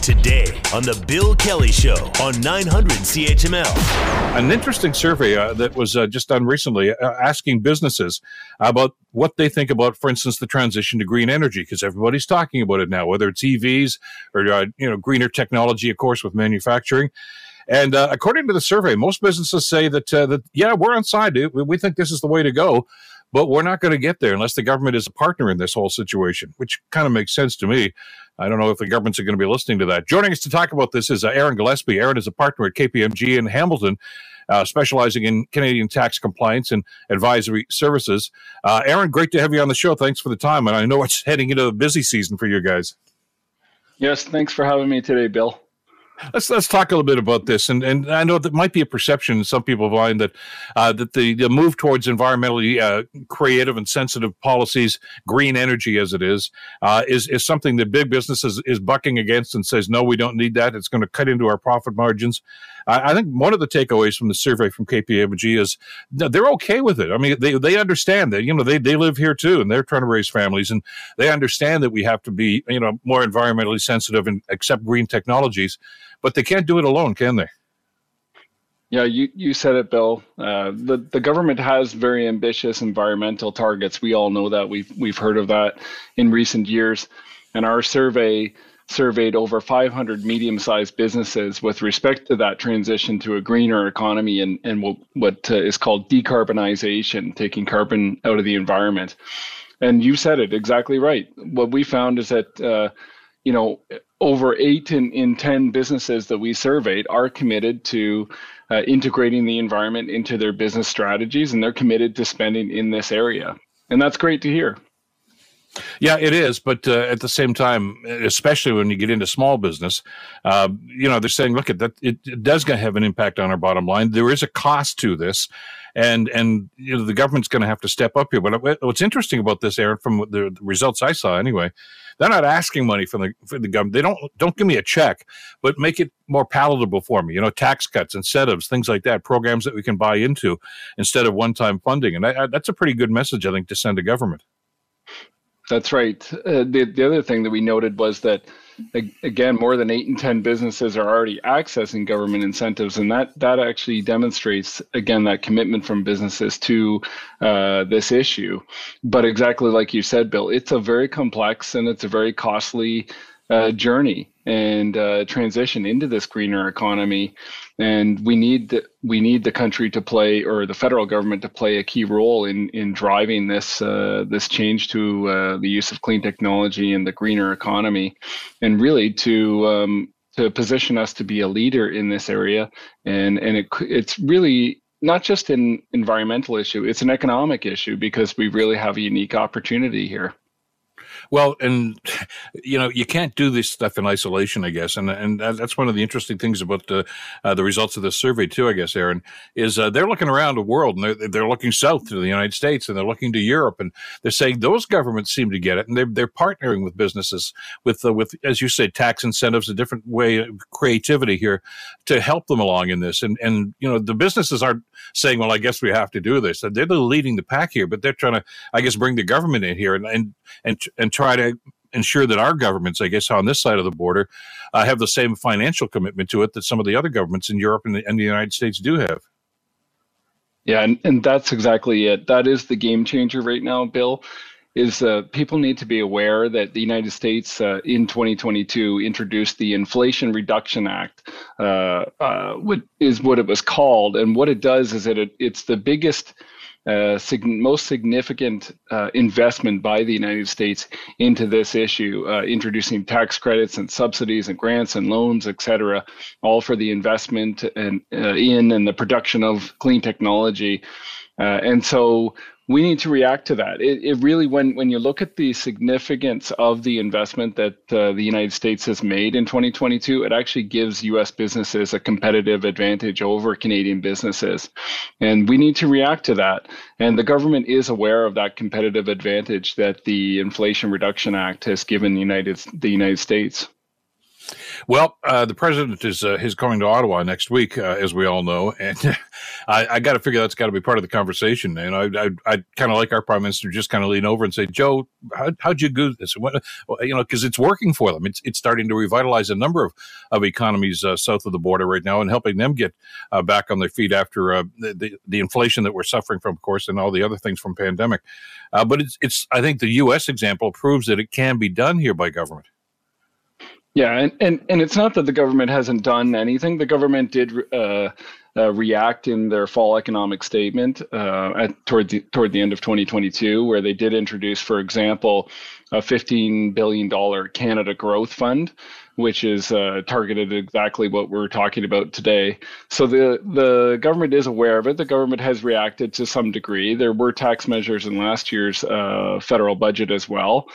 today on The Bill Kelly Show on 900 CHML. An interesting survey uh, that was uh, just done recently uh, asking businesses about what they think about, for instance, the transition to green energy, because everybody's talking about it now, whether it's EVs or, uh, you know, greener technology, of course, with manufacturing. And uh, according to the survey, most businesses say that, uh, that yeah, we're on side. We think this is the way to go but we're not going to get there unless the government is a partner in this whole situation, which kind of makes sense to me. I don't know if the governments are going to be listening to that. Joining us to talk about this is uh, Aaron Gillespie. Aaron is a partner at KPMG in Hamilton. Uh, specializing in Canadian tax compliance and advisory services. Uh, Aaron, great to have you on the show. Thanks for the time. And I know it's heading into a busy season for you guys. Yes, thanks for having me today, Bill. Let's let's talk a little bit about this, and and I know that might be a perception in some people mind that uh, that the, the move towards environmentally uh, creative and sensitive policies, green energy as it is, uh, is is something that big businesses is bucking against and says no, we don't need that. It's going to cut into our profit margins. I, I think one of the takeaways from the survey from KPMG is they're okay with it. I mean, they they understand that you know they they live here too, and they're trying to raise families, and they understand that we have to be you know more environmentally sensitive and accept green technologies but they can't do it alone, can they? Yeah, you, you said it, Bill. Uh, the the government has very ambitious environmental targets. We all know that. We've we've heard of that in recent years, and our survey surveyed over 500 medium-sized businesses with respect to that transition to a greener economy and and what what uh, is called decarbonization, taking carbon out of the environment. And you said it exactly right. What we found is that uh, you know over eight in, in 10 businesses that we surveyed are committed to uh, integrating the environment into their business strategies and they're committed to spending in this area. And that's great to hear. Yeah, it is. But uh, at the same time, especially when you get into small business, uh, you know, they're saying, look, at that it, it does have an impact on our bottom line. There is a cost to this. And and you know the government's going to have to step up here. But what's interesting about this, Aaron, from the, the results I saw anyway, they're not asking money from the from the government. They don't don't give me a check, but make it more palatable for me. You know, tax cuts, incentives, things like that, programs that we can buy into instead of one time funding. And I, I, that's a pretty good message, I think, to send to government. That's right. Uh, the the other thing that we noted was that again, more than eight in ten businesses are already accessing government incentives, and that that actually demonstrates again that commitment from businesses to uh, this issue. But exactly like you said, Bill, it's a very complex and it's a very costly uh, journey and uh, transition into this greener economy. And we need the, we need the country to play, or the federal government to play a key role in in driving this uh, this change to uh, the use of clean technology and the greener economy, and really to um, to position us to be a leader in this area. And and it, it's really not just an environmental issue; it's an economic issue because we really have a unique opportunity here. Well, and you know, you can't do this stuff in isolation, I guess, and and that's one of the interesting things about the uh, the results of this survey too. I guess, Aaron, is uh, they're looking around the world and they're they're looking south to the United States and they're looking to Europe and they're saying those governments seem to get it and they're they're partnering with businesses with uh, with as you say tax incentives, a different way of creativity here to help them along in this. And and you know, the businesses aren't saying, well, I guess we have to do this. They're leading the pack here, but they're trying to, I guess, bring the government in here and and and and try to ensure that our governments, I guess, on this side of the border, uh, have the same financial commitment to it that some of the other governments in Europe and the, and the United States do have. Yeah, and, and that's exactly it. That is the game changer right now, Bill. Is uh, people need to be aware that the United States uh, in 2022 introduced the Inflation Reduction Act, uh, uh, what is what it was called, and what it does is that it, it's the biggest uh, sig- most significant uh, investment by the United States into this issue, introducing tax credits and subsidies and grants and loans, et cetera, all for the investment and in and the production of clean technology. And so we need to react to that. It, it, really, when when you look at the significance of the investment that uh, the United States has made in 2022, it actually gives U.S. businesses a competitive advantage over Canadian businesses, and we need to react to that. And the government is aware of that competitive advantage that the Inflation Reduction Act has given the United the United States. Well, uh, the president is uh, going to Ottawa next week, uh, as we all know, and I, I got to figure that's got to be part of the conversation. And I I, I kind of like our prime minister just kind of lean over and say, Joe, how, how'd you do this? What, you know, because it's working for them. It's it's starting to revitalize a number of of economies uh, south of the border right now, and helping them get uh, back on their feet after uh, the, the, the inflation that we're suffering from, of course, and all the other things from pandemic. but it's it's I think the U.S. example proves that it can be done here by government. Yeah, and, and, and it's not that the government hasn't done anything. The government did uh, uh, react in their fall economic statement uh, at, toward the toward the end of 2022, where they did introduce, for example, a 15 billion dollar Canada Growth Fund, which is uh, targeted exactly what we're talking about today. So the the government is aware of it. The government has reacted to some degree. There were tax measures in last year's uh, federal budget as well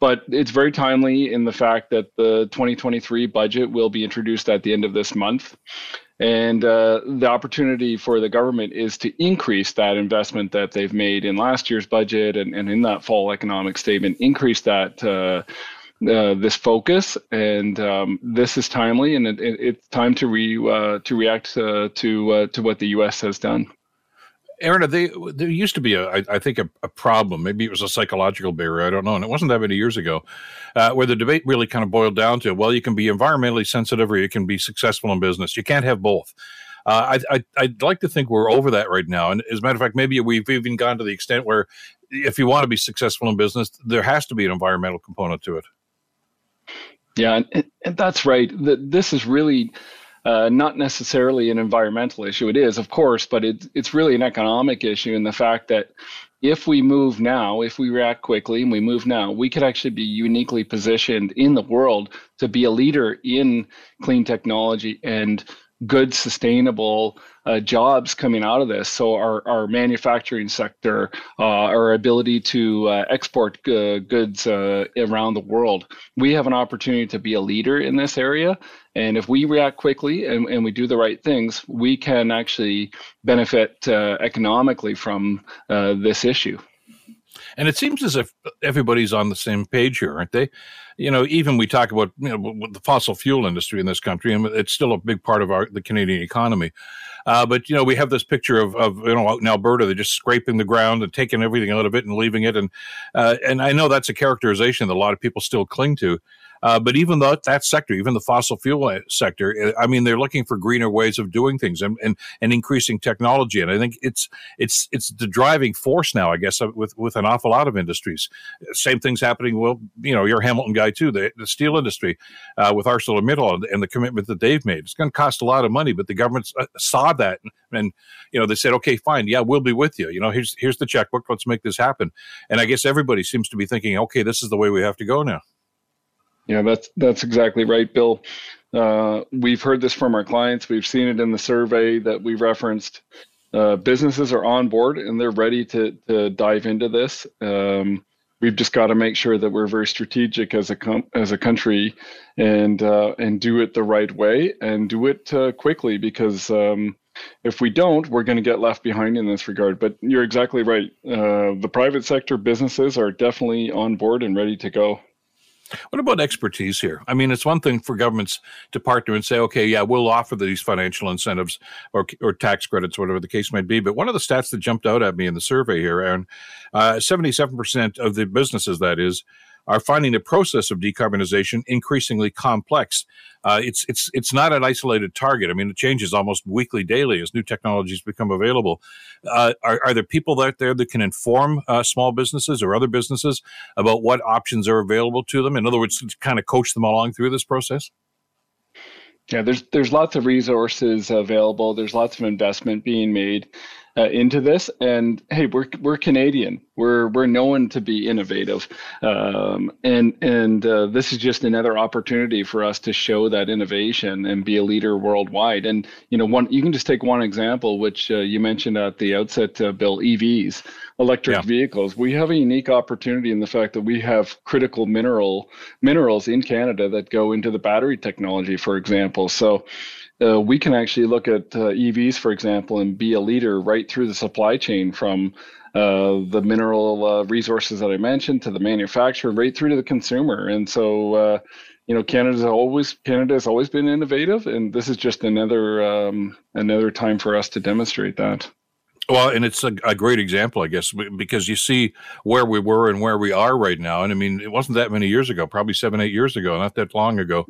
but it's very timely in the fact that the 2023 budget will be introduced at the end of this month. And uh, the opportunity for the government is to increase that investment that they've made in last year's budget and, and in that fall economic statement, increase that. Uh, uh, this focus, and um, this is timely, and it, it, it's time to re uh, to react uh, to to what the U.S. has done. Aaron, they, there used to be, a, I, I think, a, a, problem. Maybe it was a psychological barrier. I don't know. And it wasn't that many years ago, uh, where the debate really kind of boiled down to, well, you can be environmentally sensitive or you can be successful in business. You can't have both. Uh, I, I, would like to think we're over that right now. And as a matter of fact, maybe we've even gone to the extent where if you want to be successful in business, there has to be an environmental component to it. Yeah, and, and that's right. This is really uh, not necessarily an environmental issue. It is, of course, but it's it's really an economic issue in the fact that if we move now, if we react quickly and we move now, we could actually be uniquely positioned in the world to be a leader in clean technology and good, sustainable uh, jobs coming out of this. So our, our manufacturing sector, uh, our ability to uh, export uh, goods uh, around the world, we have an opportunity to be a leader in this area. And if we react quickly and, and we do the right things, we can actually benefit uh, economically from this issue. And it seems as if everybody's on the same page here, aren't they? You know, even we talk about you know the fossil fuel industry in this country, and it's still a big part of our the Canadian economy. Uh, but you know, we have this picture of, of you know out in Alberta, they're just scraping the ground and taking everything out of it and leaving it, and uh, and I know that's a characterization that a lot of people still cling to. Uh, but even though that sector, even the fossil fuel uh, sector, uh, I mean, they're looking for greener ways of doing things and, and, and increasing technology. And I think it's it's it's the driving force now, I guess, with with an awful lot of industries. Same thing's happening. Well, you know, you're a Hamilton guy too. The, the steel industry uh, with ArcelorMittal and the commitment that they've made. It's going to cost a lot of money, but the government saw that and, and you know they said, okay, fine, yeah, we'll be with you. You know, here's here's the checkbook. Let's make this happen. And I guess everybody seems to be thinking, okay, this is the way we have to go now. Yeah, that's that's exactly right, Bill. Uh, we've heard this from our clients. We've seen it in the survey that we referenced. Uh, businesses are on board and they're ready to to dive into this. Um, we've just got to make sure that we're very strategic as a com- as a country and uh, and do it the right way and do it uh, quickly because um, if we don't, we're going to get left behind in this regard. But you're exactly right. Uh, the private sector businesses are definitely on board and ready to go. What about expertise here? I mean, it's one thing for governments to partner and say, okay, yeah, we'll offer these financial incentives or, or tax credits, whatever the case might be. But one of the stats that jumped out at me in the survey here, Aaron, uh, 77% of the businesses, that is, are finding the process of decarbonization increasingly complex. Uh, it's it's it's not an isolated target. I mean, it changes almost weekly, daily as new technologies become available. Uh, are, are there people out there that can inform uh, small businesses or other businesses about what options are available to them? In other words, to kind of coach them along through this process. Yeah, there's there's lots of resources available. There's lots of investment being made uh, into this. And hey, we're we're Canadian. We're we're known to be innovative, um, and and uh, this is just another opportunity for us to show that innovation and be a leader worldwide. And you know, one you can just take one example, which uh, you mentioned at the outset, uh, Bill, EVs, electric yeah. vehicles. We have a unique opportunity in the fact that we have critical mineral minerals in Canada that go into the battery technology, for example. So uh, we can actually look at uh, EVs, for example, and be a leader right through the supply chain from uh, the mineral uh, resources that I mentioned to the manufacturer, right through to the consumer. And so, uh, you know, Canada's always Canada has always been innovative, and this is just another um, another time for us to demonstrate that. Well, and it's a, a, great example, I guess, because you see where we were and where we are right now. And I mean, it wasn't that many years ago, probably seven, eight years ago, not that long ago,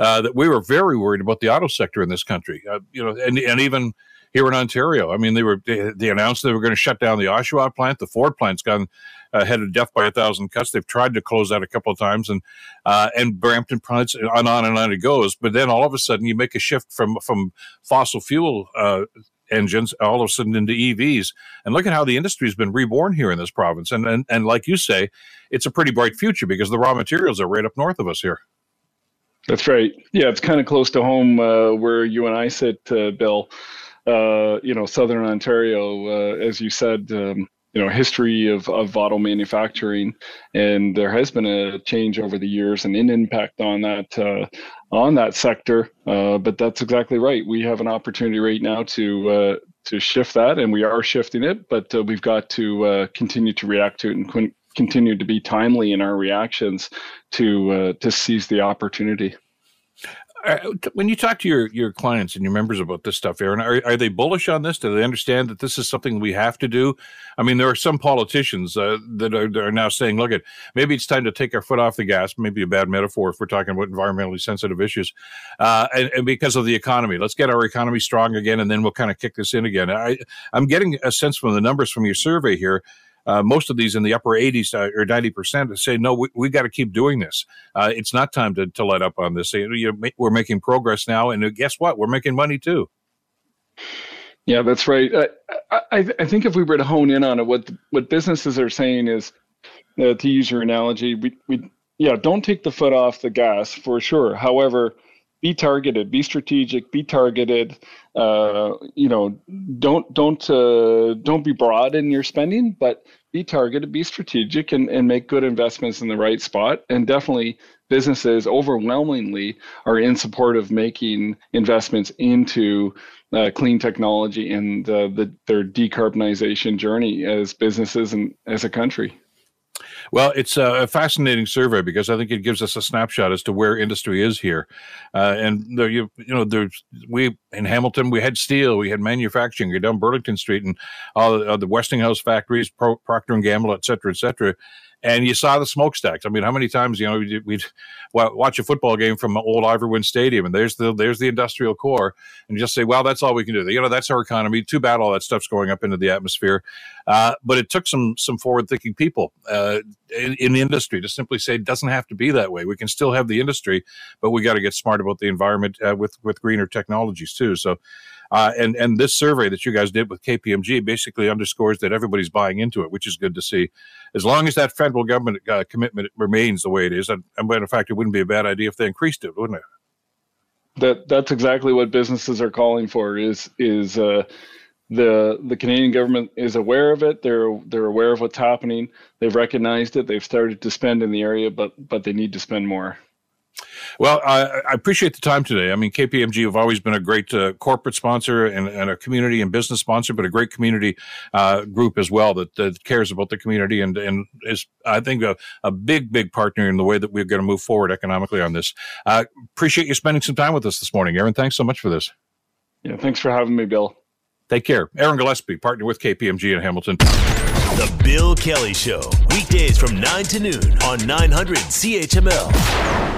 uh, that we were very worried about the auto sector in this country. Uh, you know, and and even here in Ontario, I mean, they were they, they announced they were going to shut down the Oshawa plant. The Ford plant's gone ahead of death by a thousand cuts. They've tried to close that a couple of times, and uh, and Brampton plants, on on and on it goes. But then all of a sudden, you make a shift from from fossil fuel uh, engines all of a sudden into EVs. And look at how the industry has been reborn here in this province. And, and, and like you say, it's a pretty bright future because the raw materials are right up north of us here. That's right. Yeah, it's kind of close to home uh, where you and I sit, uh, Bill. Uh, you know, Southern Ontario, uh, as you said, um, you know history of, of auto manufacturing. And there has been a change over the years and an impact on that uh, on that sector. Uh, but that's exactly right. We have an opportunity right now to uh, to shift that and we are shifting it. But we've got to continue to react to it and continue to be timely in our reactions to to seize the opportunity when you talk to your your clients and your members about this stuff, Aaron, are, are they bullish on this? Do they understand that this is something we have to do? I mean, there are some politicians uh, that, are, that, are, now saying, "Look, at maybe it's time to take our foot off the gas." Maybe a bad metaphor if we're talking about environmentally sensitive issues, uh, and, and, because of the economy, let's get our economy strong again, and then we'll kind of kick this in again. I, I'm getting a sense from the numbers from your survey here uh, most of these in the upper 80s uh, or 90% say, no, we, we got to keep doing this. Uh, it's not time to, to let up on this. We're making progress now. And guess what? We're making money too. Yeah, that's right. I, I, I think if we were to hone in on it, what what businesses are saying is, uh, to use your analogy, we, we yeah, don't take the foot off the gas for sure. However, be targeted, be strategic, be targeted. Uh, you know, don't don't uh, don't be broad in your spending, but be targeted, be strategic, and, and make good investments in the right spot. And definitely, businesses overwhelmingly are in support of making investments into uh, clean technology and uh, the, their decarbonization journey as businesses and as a country. Well, it's a fascinating survey because I think it gives us a snapshot as to where industry is here. Uh, and there, you, you know, there's we in Hamilton we had steel, we had manufacturing, You're down Burlington Street, and all the, uh, the Westinghouse factories, Pro, Procter and Gamble, et cetera, et cetera and you saw the smokestacks. I mean, how many times you know we'd, we'd, watch a football game from old Ivor Stadium, and there's the there's the industrial core, and just say, well, that's all we can do. You know, that's our economy. Too bad all that stuff's going up into the atmosphere. Uh, but it took some some forward thinking people uh, in, in, the industry to simply say it doesn't have to be that way. We can still have the industry, but we got to get smart about the environment uh, with with greener technologies too. So. Uh, and and this survey that you guys did with KPMG basically underscores that everybody's buying into it, which is good to see. As long as that federal government uh, commitment remains the way it is, and, and matter of fact, it wouldn't be a bad idea if they increased it, wouldn't it? That that's exactly what businesses are calling for. Is is uh, the the Canadian government is aware of it. They're they're aware of what's happening. They've recognized it. They've started to spend in the area, but but they need to spend more. Well, I, I, appreciate the time today. I mean, KPMG have always been a great uh, corporate sponsor and, and, a community and business sponsor, but a great community uh, group as well that, that, cares about the community and, and is, I think, a, a, big, big partner in the way that we're going to move forward economically on this. Uh, appreciate you spending some time with us this morning, Aaron. Thanks so much for this. Yeah, thanks for having me, Bill. Take care. Aaron Gillespie, partner with KPMG in Hamilton. The Bill Kelly Show, weekdays from 9 to noon on 900 CHML.